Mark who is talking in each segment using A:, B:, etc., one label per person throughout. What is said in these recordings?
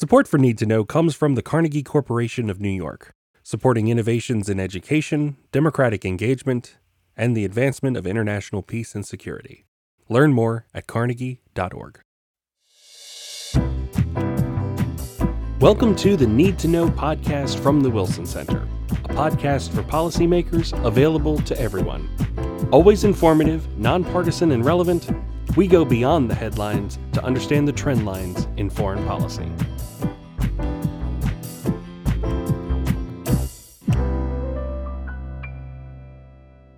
A: Support for Need to Know comes from the Carnegie Corporation of New York, supporting innovations in education, democratic engagement, and the advancement of international peace and security. Learn more at carnegie.org. Welcome to the Need to Know podcast from the Wilson Center, a podcast for policymakers available to everyone. Always informative, nonpartisan, and relevant, we go beyond the headlines to understand the trend lines in foreign policy.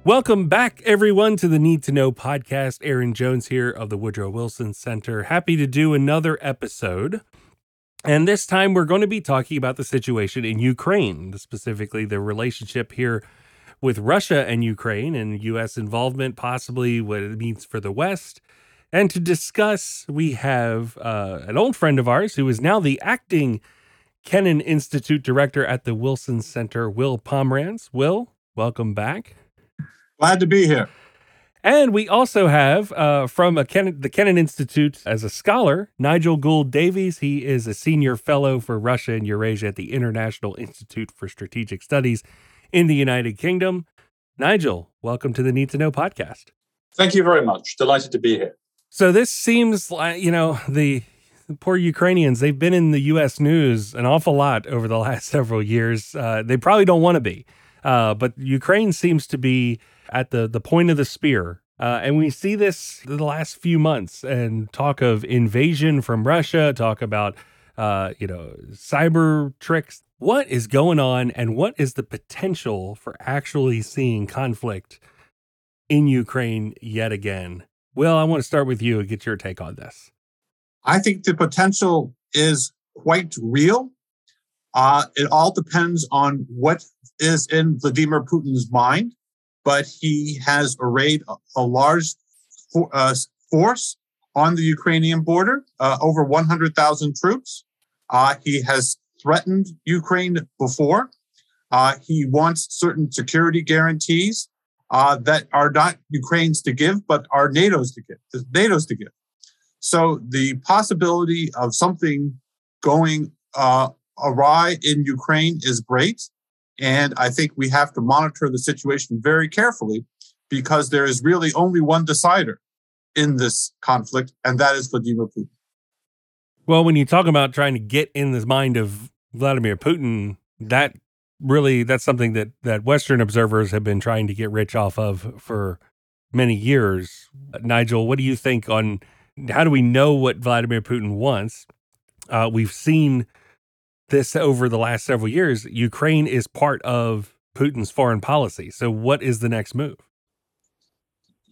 A: Welcome back, everyone, to the Need to Know podcast. Aaron Jones here of the Woodrow Wilson Center. Happy to do another episode. And this time we're going to be talking about the situation in Ukraine, specifically the relationship here with Russia and Ukraine and U.S. involvement, possibly what it means for the West. And to discuss, we have uh, an old friend of ours who is now the acting Kennan Institute director at the Wilson Center, Will Pomeranz. Will, welcome back.
B: Glad to be here.
A: And we also have uh, from Ken- the Kennan Institute as a scholar, Nigel Gould Davies. He is a senior fellow for Russia and Eurasia at the International Institute for Strategic Studies in the United Kingdom. Nigel, welcome to the Need to Know podcast.
B: Thank you very much. Delighted to be here.
A: So this seems like, you know, the poor Ukrainians, they've been in the U.S. news an awful lot over the last several years. Uh, they probably don't want to be. Uh, but Ukraine seems to be at the, the point of the spear. Uh, and we see this the last few months and talk of invasion from Russia, talk about, uh, you know, cyber tricks. What is going on and what is the potential for actually seeing conflict in Ukraine yet again? Will, I want to start with you and get your take on this.
B: I think the potential is quite real. Uh, it all depends on what is in Vladimir Putin's mind but he has arrayed a, a large for, uh, force on the Ukrainian border, uh, over 100,000 troops. Uh, he has threatened Ukraine before. Uh, he wants certain security guarantees uh, that are not Ukraine's to give, but are NATO's to give. NATO's to give. So the possibility of something going uh, awry in Ukraine is great. And I think we have to monitor the situation very carefully because there is really only one decider in this conflict, and that is Vladimir Putin.
A: Well, when you talk about trying to get in the mind of Vladimir Putin, that really that's something that that Western observers have been trying to get rich off of for many years. Nigel, what do you think on how do we know what Vladimir Putin wants? Uh, we've seen this over the last several years, Ukraine is part of Putin's foreign policy. So, what is the next move?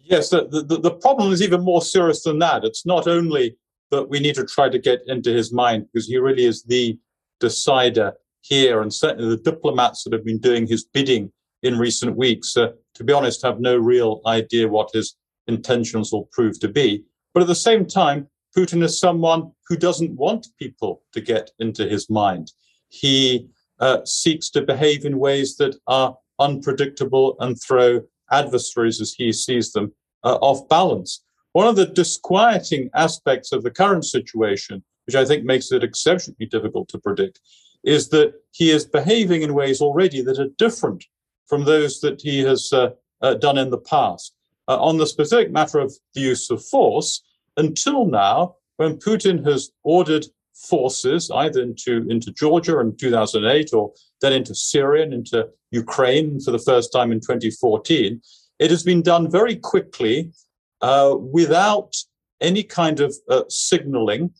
C: Yes, the, the, the, problem is even more serious than that. It's not only that we need to try to get into his mind, because he really is the decider here, and certainly the diplomats that have been doing his bidding in recent weeks, uh, to be honest, have no real idea what his intentions will prove to be. But at the same time, Putin is someone who doesn't want people to get into his mind. He uh, seeks to behave in ways that are unpredictable and throw adversaries, as he sees them, uh, off balance. One of the disquieting aspects of the current situation, which I think makes it exceptionally difficult to predict, is that he is behaving in ways already that are different from those that he has uh, uh, done in the past. Uh, on the specific matter of the use of force, until now, when Putin has ordered forces either into, into Georgia in 2008 or then into Syria and into Ukraine for the first time in 2014, it has been done very quickly uh, without any kind of uh, signaling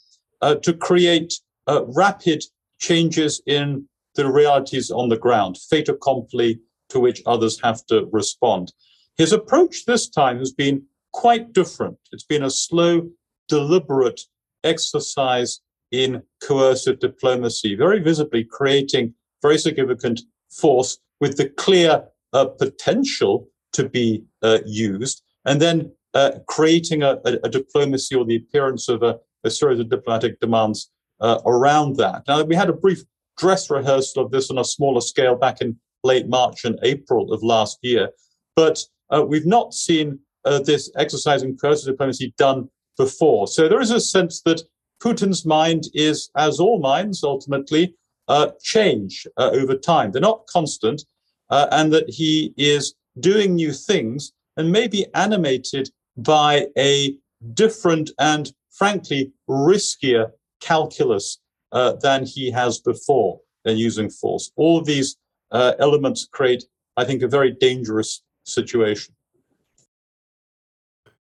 C: uh, to create uh, rapid changes in the realities on the ground, fait accompli to which others have to respond. His approach this time has been quite different. It's been a slow, deliberate exercise in coercive diplomacy, very visibly creating very significant force with the clear uh, potential to be uh, used, and then uh, creating a, a, a, diplomacy or the appearance of a, a series of diplomatic demands uh, around that. Now, we had a brief dress rehearsal of this on a smaller scale back in late March and April of last year, but uh, we've not seen this exercise in coercive diplomacy done before. So there is a sense that Putin's mind is, as all minds ultimately, uh, change uh, over time. They're not constant, uh, and that he is doing new things and maybe animated by a different and frankly riskier calculus uh, than he has before than using force. All of these uh, elements create, I think, a very dangerous situation.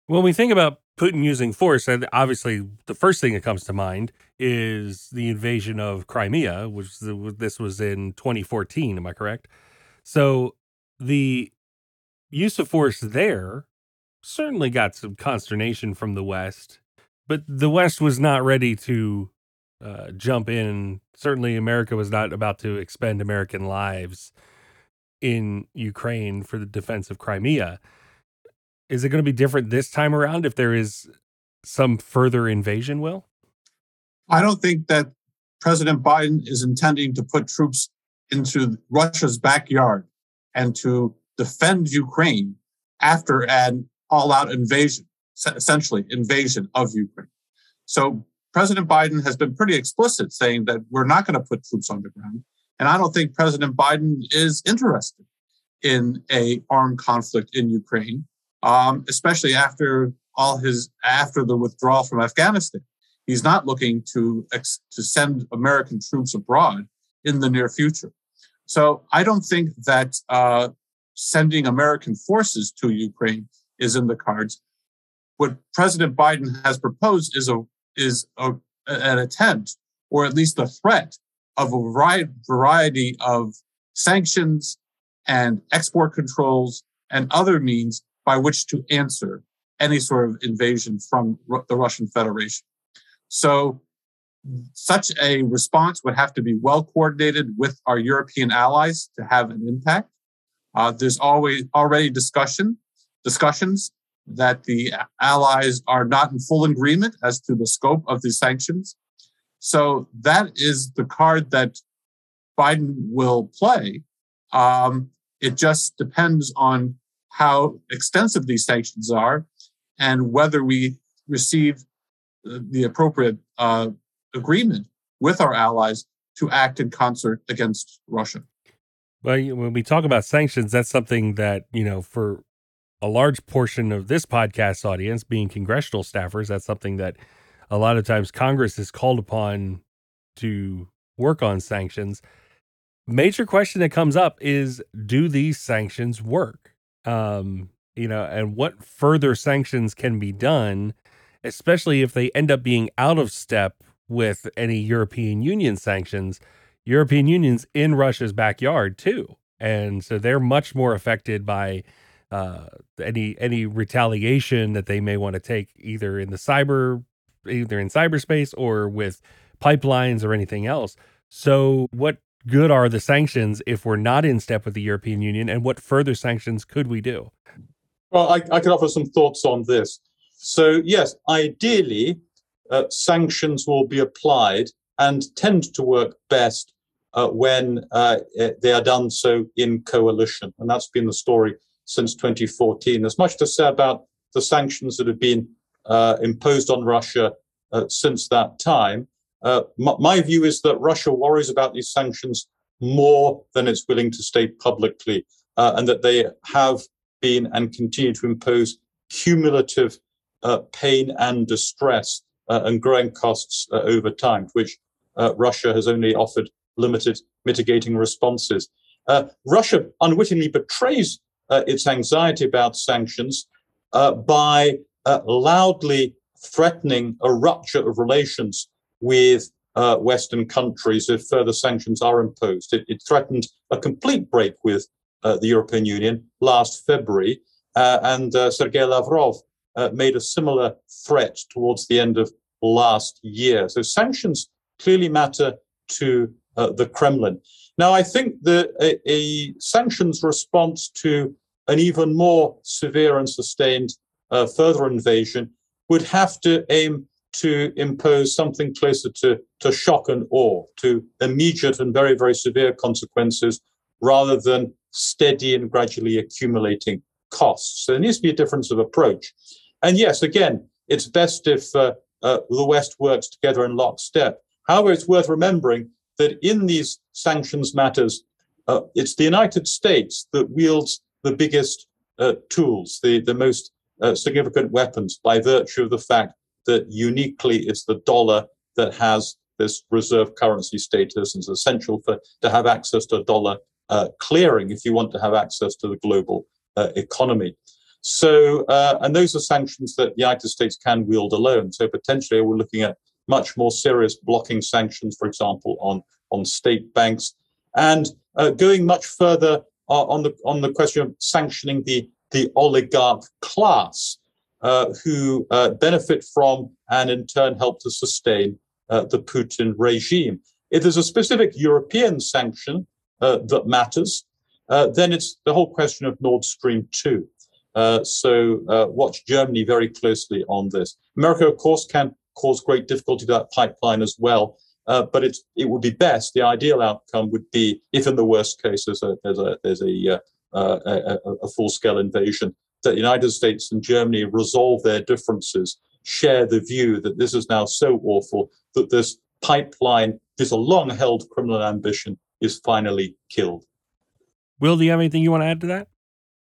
A: When we think about Putin using force, and obviously the first thing that comes to mind is the invasion of Crimea, which this was in 2014. Am I correct? So the use of force there certainly got some consternation from the West, but the West was not ready to uh, jump in. Certainly, America was not about to expend American lives in Ukraine for the defense of Crimea. Is it going to be different this time around if there is some further invasion, Will?
B: I don't think that President Biden is intending to put troops into Russia's backyard and to defend Ukraine after an all out invasion, essentially, invasion of Ukraine. So President Biden has been pretty explicit saying that we're not going to put troops on the ground. And I don't think President Biden is interested in a armed conflict in Ukraine, um, especially after all his after the withdrawal from Afghanistan. He's not looking to ex, to send American troops abroad in the near future. So I don't think that uh, sending American forces to Ukraine is in the cards. What President Biden has proposed is a is a, an attempt, or at least a threat, of a variety of sanctions and export controls and other means by which to answer any sort of invasion from the Russian Federation. So, such a response would have to be well coordinated with our European allies to have an impact. Uh, there's always already discussion discussions that the allies are not in full agreement as to the scope of the sanctions. So that is the card that Biden will play. Um, it just depends on how extensive these sanctions are and whether we receive the appropriate uh, agreement with our allies to act in concert against Russia.
A: Well, when we talk about sanctions, that's something that, you know, for a large portion of this podcast audience being congressional staffers, that's something that a lot of times Congress is called upon to work on sanctions. Major question that comes up is do these sanctions work? Um, you know, and what further sanctions can be done, especially if they end up being out of step with any European Union sanctions European Union's in Russia's backyard too, and so they're much more affected by uh, any any retaliation that they may want to take, either in the cyber, either in cyberspace or with pipelines or anything else. So, what good are the sanctions if we're not in step with the European Union, and what further sanctions could we do?
C: Well, I, I could offer some thoughts on this. So, yes, ideally, uh, sanctions will be applied and tend to work best uh, when uh, they are done so in coalition. And that's been the story since 2014. There's much to say about the sanctions that have been uh, imposed on Russia uh, since that time. Uh, my view is that Russia worries about these sanctions more than it's willing to state publicly, uh, and that they have been and continue to impose cumulative pain and distress and growing costs over time, which Russia has only offered limited mitigating responses. Uh, Russia unwittingly betrays uh, its anxiety about sanctions uh, by uh, loudly threatening a rupture of relations with uh, Western countries if further sanctions are imposed. It, it threatened a complete break with uh, the European Union last February, and Sergei Lavrov made a similar threat towards the end of last year. So sanctions clearly matter to uh, the Kremlin. Now, I think that a, a, sanctions response to an even more severe and sustained uh, further invasion would have to aim to impose something closer to, to shock and awe, to immediate and very, very severe consequences, rather than steady and gradually accumulating costs. So there needs to be a difference of approach. And yes, again, it's best if uh, uh, the West works together in lockstep. However, it's worth remembering that in these sanctions matters, uh, it's the United States that wields the biggest uh, tools, the, the most uh, significant weapons, by virtue of the fact that uniquely it's the dollar that has this reserve currency status and it's essential for to have access to dollar uh, clearing if you want to have access to the global uh, economy. So, uh, and those are sanctions that the United States can wield alone. So potentially we're looking at much more serious blocking sanctions, for example, on, on state banks, and uh, going much further uh, on the on the question of sanctioning the the oligarch class, uh, who uh, benefit from and in turn help to sustain uh, the Putin regime. If there's a specific European sanction uh, that matters, then it's the whole question of Nord Stream 2. so watch Germany very closely on this. America, of course, can cause great difficulty to that pipeline as well. Uh, but it's, it would be best. The ideal outcome would be, if in the worst case there's a there's a there's a, uh, uh a, a full scale invasion, that the United States and Germany resolve their differences, share the view that this is now so awful that this pipeline, this long held criminal ambition, is finally killed.
A: Will, do you have anything you want to add to that?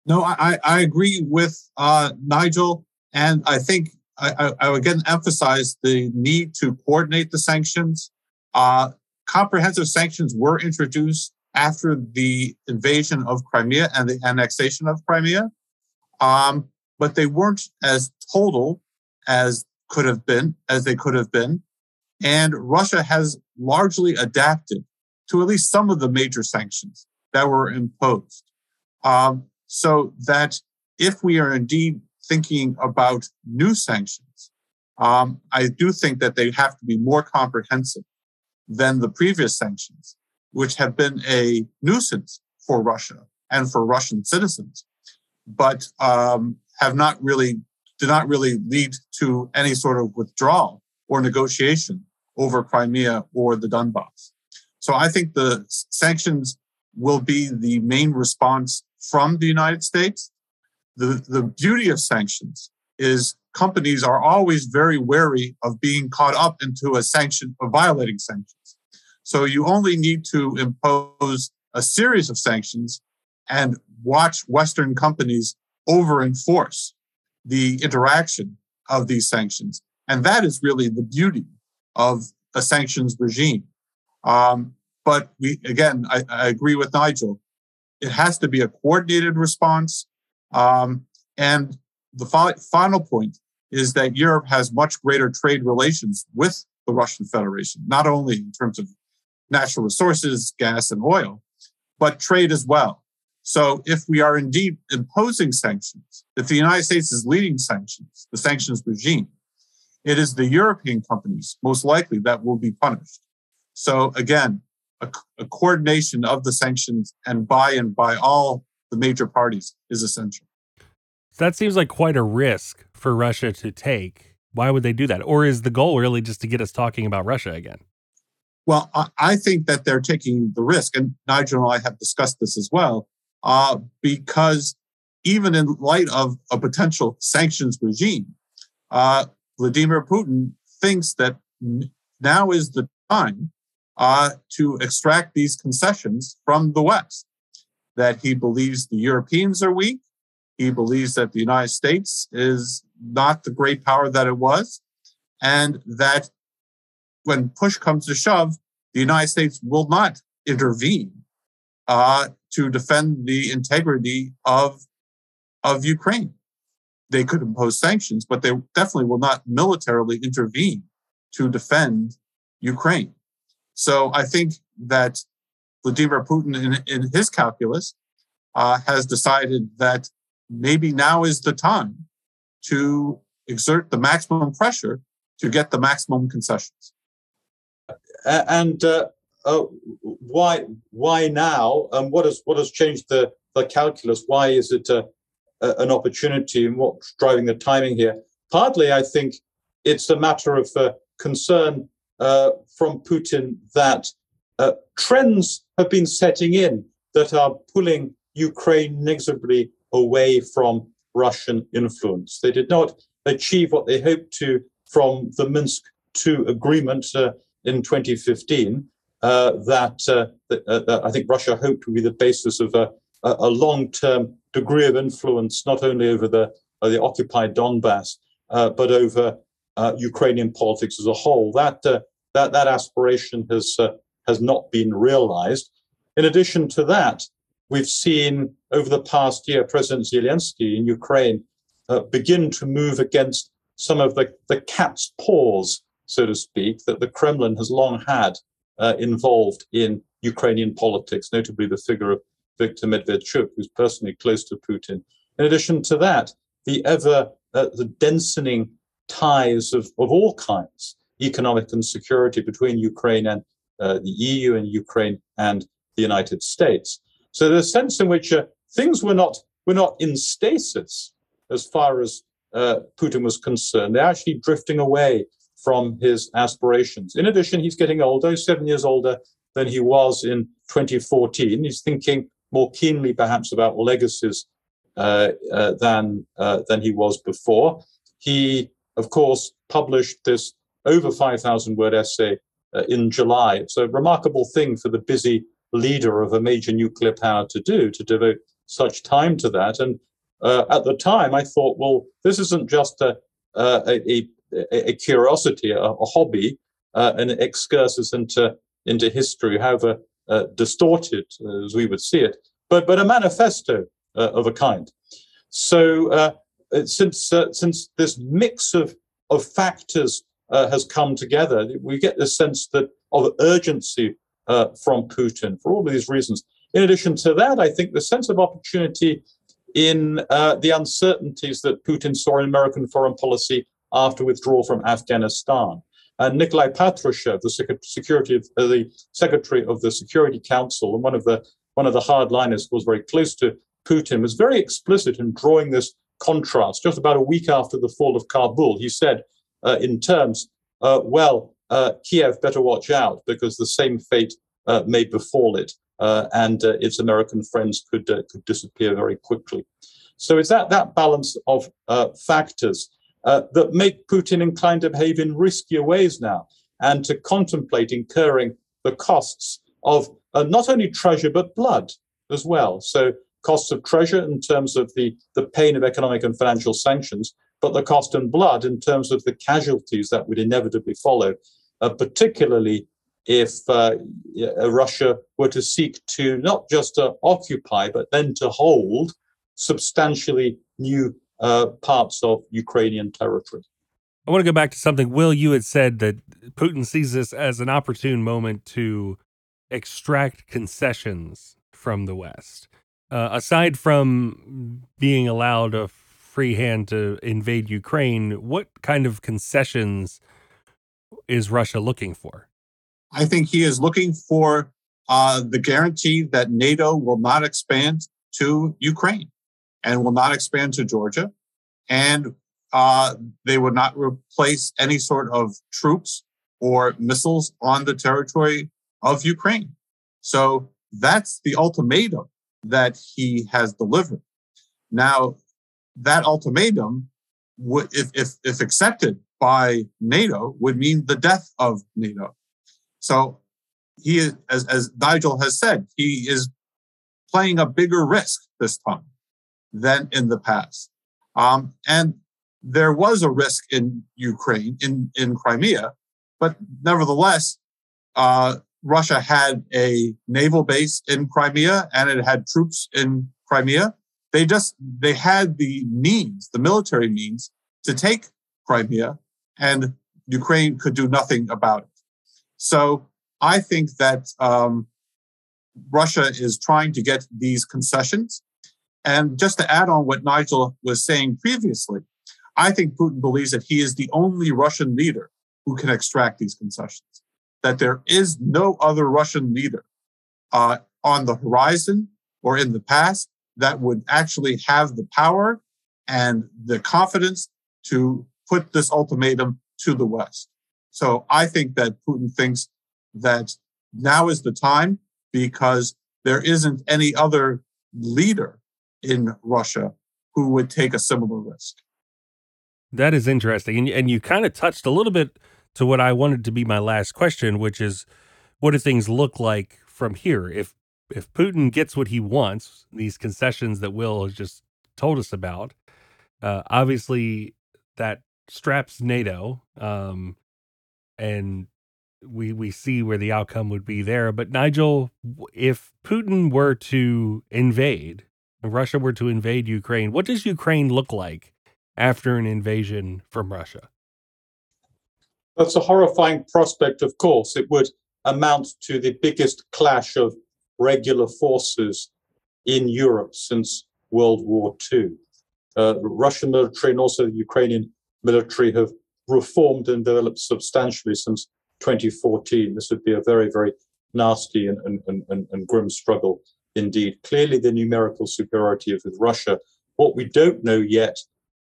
B: No, I, I agree with uh, Nigel. And I think I, I, again emphasize the need to coordinate the sanctions. Uh, comprehensive sanctions were introduced after the invasion of Crimea and the annexation of Crimea, um, but they weren't as total as could have been, as they could have been. And Russia has largely adapted to at least some of the major sanctions that were imposed. Um, so that if we are indeed thinking about new sanctions, um, I do think that they have to be more comprehensive than the previous sanctions, which have been a nuisance for Russia and for Russian citizens, but um, have not really did not really lead to any sort of withdrawal or negotiation over Crimea or the Donbass. So I think the sanctions will be the main response from the United States the, the beauty of sanctions is companies are always very wary of being caught up into a sanction of violating sanctions. So you only need to impose a series of sanctions and watch Western companies over enforce the interaction of these sanctions. And that is really the beauty of a sanctions regime. Um, but we, again, I, I agree with Nigel. It has to be a coordinated response. Um, and the fi- final point is that Europe has much greater trade relations with the Russian Federation, not only in terms of natural resources, gas and oil, but trade as well. So if we are indeed imposing sanctions, if the United States is leading sanctions, the sanctions regime, it is the European companies most likely that will be punished. So again, a, a coordination of the sanctions and by and by all the major parties is essential.
A: That seems like quite a risk for Russia to take. Why would they do that? Or is the goal really just to get us talking about Russia again?
B: Well, I think that they're taking the risk, and Nigel and I have discussed this as well, uh, because even in light of a potential sanctions regime, uh, Vladimir Putin thinks that now is the time uh, to extract these concessions from the West that he believes the Europeans are weak. He believes that the United States is not the great power that it was, and that when push comes to shove, the United States will not intervene uh, to defend the integrity of of Ukraine. They could impose sanctions, but they definitely will not militarily intervene to defend Ukraine. So I think that Vladimir Putin, in, in his calculus, uh, has decided that maybe now is the time to exert the maximum pressure to get the maximum concessions.
C: And uh, uh, why why now? And what has what has changed the the calculus? Why is it a, a, an opportunity, and what's driving the timing here? Partly, I think it's a matter of uh, concern uh, from Putin that uh, trends have been setting in that are pulling Ukraine inexorably away from Russian influence. They did not achieve what they hoped to from the Minsk II agreement uh, in 2015 uh, that, uh, that, uh, that, I think Russia hoped would be the basis of a, a long-term degree of influence, not only over the, the occupied Donbass, but over Ukrainian politics as a whole. That, that, that aspiration has, has not been realized. In addition to that, we've seen over the past year President Zelensky in Ukraine uh, begin to move against some of the, the cat's paws, so to speak, that the Kremlin has long had uh, involved in Ukrainian politics, notably the figure of Viktor Medvedchuk, who's personally close to Putin. In addition to that, the ever uh, the densening ties of, of all kinds, economic and security between Ukraine and uh, the EU and Ukraine and the United States. So a sense in which uh, things were not were not in stasis as far as uh, Putin was concerned. They're actually drifting away from his aspirations. In addition, he's getting older, he's seven years older than he was in 2014. He's thinking more keenly, perhaps, about legacies uh, uh, than uh, than he was before. He, of course, published this over 5,000 word essay uh, in July. It's a remarkable thing for the busy leader of a major nuclear power to do to devote such time to that. And uh, at the time, I thought, well, this isn't just a a, a, a curiosity, a, a hobby, uh, an excursus into into history, however uh, distorted uh, as we would see it, but but a manifesto uh, of a kind. So uh, since since this mix of of factors has come together, we get this sense that of urgency from Putin for all of these reasons. In addition to that, I think the sense of opportunity in uh, the uncertainties that Putin saw in American foreign policy after withdrawal from Afghanistan. And Nikolai Patrushev, the security of, uh, the secretary of the Security Council, and one of the one of the hardliners who was very close to Putin, was very explicit in drawing this contrast. Just about a week after the fall of Kabul, he said, uh, in terms, uh, "Well, uh, Kiev better watch out because the same fate uh, may befall it." uh, and uh, its American friends could uh, could disappear very quickly. So it's that that balance of uh, factors uh, that make Putin inclined to behave in riskier ways now, and to contemplate incurring the costs of uh, not only treasure but blood as well. So costs of treasure in terms of the the pain of economic and financial sanctions, but the cost in blood in terms of the casualties that would inevitably follow, particularly if uh, Russia were to seek to not just uh, occupy, but then to hold substantially new uh, parts of Ukrainian territory.
A: I want to go back to something, Will, you had said that Putin sees this as an opportune moment to extract concessions from the West. Uh, aside from being allowed a free hand to invade Ukraine, what kind of concessions is Russia looking for?
B: I think he is looking for uh, the guarantee that NATO will not expand to Ukraine and will not expand to Georgia. And uh, they would not replace any sort of troops or missiles on the territory of Ukraine. So that's the ultimatum that he has delivered. Now, that ultimatum, if, if, if accepted by NATO, would mean the death of NATO. So he is, as, as Nigel has said, he is playing a bigger risk this time than in the past. Um, and there was a risk in Ukraine, in, in Crimea, but nevertheless, uh, Russia had a naval base in Crimea and it had troops in Crimea. They just, they had the means, the military means to take Crimea and Ukraine could do nothing about it. So I think that um, Russia is trying to get these concessions. And just to add on what Nigel was saying previously, I think Putin believes that he is the only Russian leader who can extract these concessions, that there is no other Russian leader uh, on the horizon or in the past that would actually have the power and the confidence to put this ultimatum to the West. So I think that Putin thinks that now is the time because there isn't any other leader in Russia who would take a similar risk.
A: That is interesting. And, and you kind of touched a little bit to what I wanted to be my last question, which is what do things look like from here? If if Putin gets what he wants, these concessions that Will has just told us about, uh, obviously that straps NATO, um, and we we see where the outcome would be there. But Nigel, if Putin were to invade, Russia were to invade Ukraine, what does Ukraine look like after an invasion from Russia?
C: That's a horrifying prospect, of course. It would amount to the biggest clash of regular forces in Europe since World War II. Uh, Russian military and also the Ukrainian military have reformed and developed substantially since 2014. This would be a very, very nasty and, and, and, and grim struggle indeed. Clearly, the numerical superiority of Russia. What we don't know yet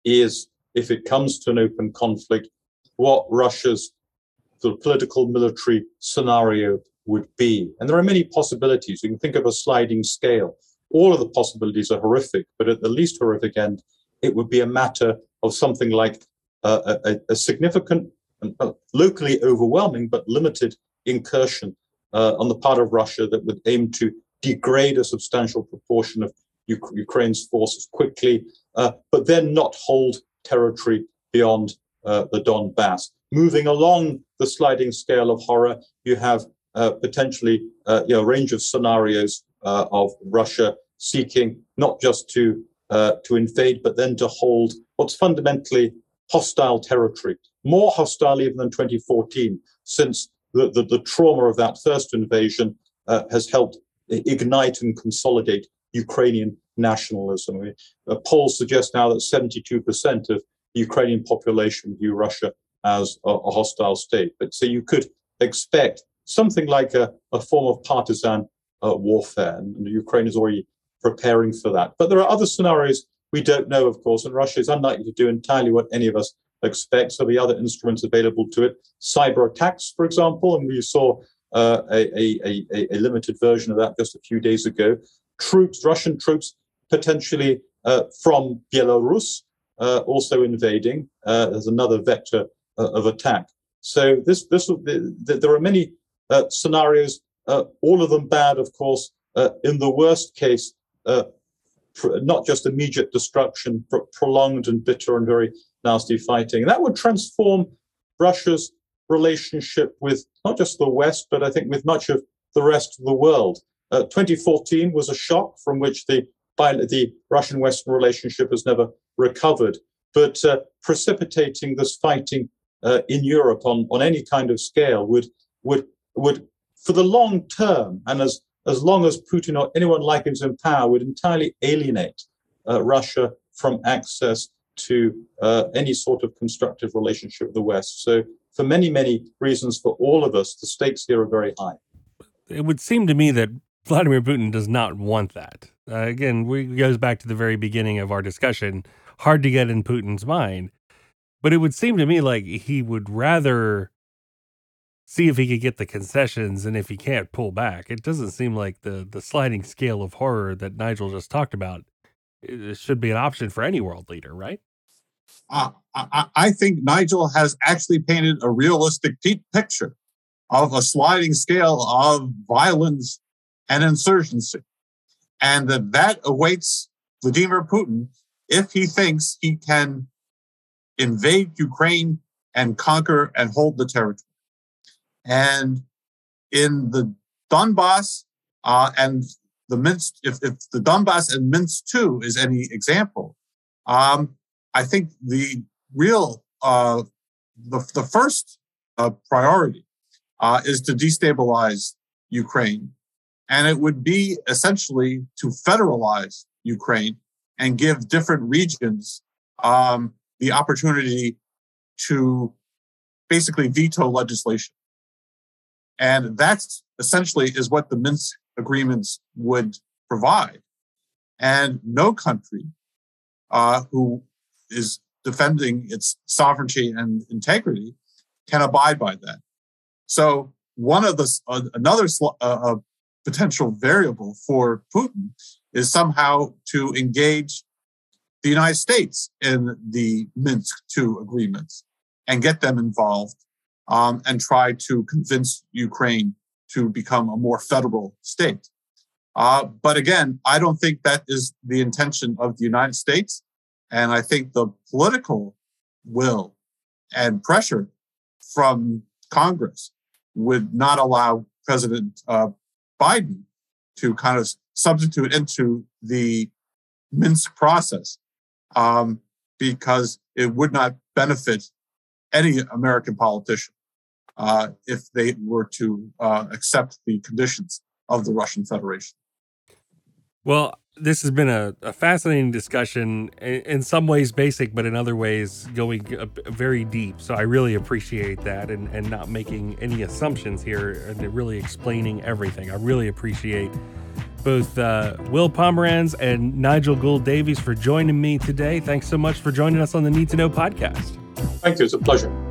C: is if it comes to an open conflict, what Russia's the political military scenario would be. And there are many possibilities. You can think of a sliding scale. All of the possibilities are horrific, but at the least horrific end, it would be a matter of something like uh, a, a, significant, uh, locally overwhelming, but limited incursion uh, on the part of Russia that would aim to degrade a substantial proportion of U- Ukraine's forces quickly, uh, but then not hold territory beyond uh, the Donbass. Moving along the sliding scale of horror, you have uh, potentially uh, you know, a range of scenarios uh, of Russia seeking not just to uh, to invade, but then to hold what's fundamentally hostile territory, more hostile even than 2014, since the, the, the trauma of that first invasion has helped ignite and consolidate Ukrainian nationalism. Uh, polls suggest now that 72% of the Ukrainian population view Russia as a, a hostile state. But so you could expect something like a, a form of partisan uh, warfare, and Ukraine is already preparing for that. But there are other scenarios we don't know, of course, and Russia is unlikely to do entirely what any of us expect. So the other instruments available to it, cyber attacks, for example, and we saw uh, a, a, a, a, limited version of that just a few days ago. Troops, Russian troops, potentially uh, from Belarus, uh, also invading. Uh, there's another vector uh, of attack. So this this there are many uh, scenarios, uh, all of them bad, of course. in the worst case, not just immediate destruction, but prolonged and bitter and very nasty fighting. And that would transform Russia's relationship with not just the West, but I think with much of the rest of the world. Uh, 2014 was a shock from which the the Russian Western relationship has never recovered. But uh, precipitating this fighting uh, in Europe on, on any kind of scale would would would for the long term and as as long as Putin or anyone like him is in power would entirely alienate uh, Russia from access to uh, any sort of constructive relationship with the West. So for many many reasons for all of us the stakes here are very high.
A: It would seem to me that Vladimir Putin does not want that. Uh, again, we goes back to the very beginning of our discussion. Hard to get in Putin's mind. But it would seem to me like he would rather see if he could get the concessions and if he can't pull back. It doesn't seem like the the sliding scale of horror that Nigel just talked about it should be an option for any world leader, right?
B: I, I, think Nigel has actually painted a realistic picture of a sliding scale of violence and insurgency, and that that awaits Vladimir Putin if he thinks he can invade Ukraine and conquer and hold the territory. And in the Donbass uh, and the Minsk, if, if the Donbass and Minsk 2 is any example, um, I think the real, uh, the, the first uh, priority uh, is to destabilize Ukraine. And it would be essentially to federalize Ukraine and give different regions um, the opportunity to basically veto legislation. And that's essentially is what the Minsk agreements would provide. And no country uh, who is defending its sovereignty and integrity can abide by that. So one of the uh, another uh, uh, potential variable for Putin is somehow to engage the United States in the Minsk II agreements and get them involved um, and try to convince Ukraine to become a more federal state. Uh, but again, I don't think that is the intention of the United States. And I think the political will and pressure from Congress would not allow President uh, Biden to kind of substitute into the Minsk process um, because it would not benefit any American politician uh, if they were to uh, accept the conditions of the Russian Federation.
A: Well, this has been a, a fascinating discussion, in, some ways basic, but in other ways going very deep. So I really appreciate that and, and not making any assumptions here and really explaining everything. I really appreciate both uh, Will Pomeranz and Nigel Gould Davies for joining me today. Thanks so much for joining us on the Need to Know podcast.
C: Thank you. It's a pleasure.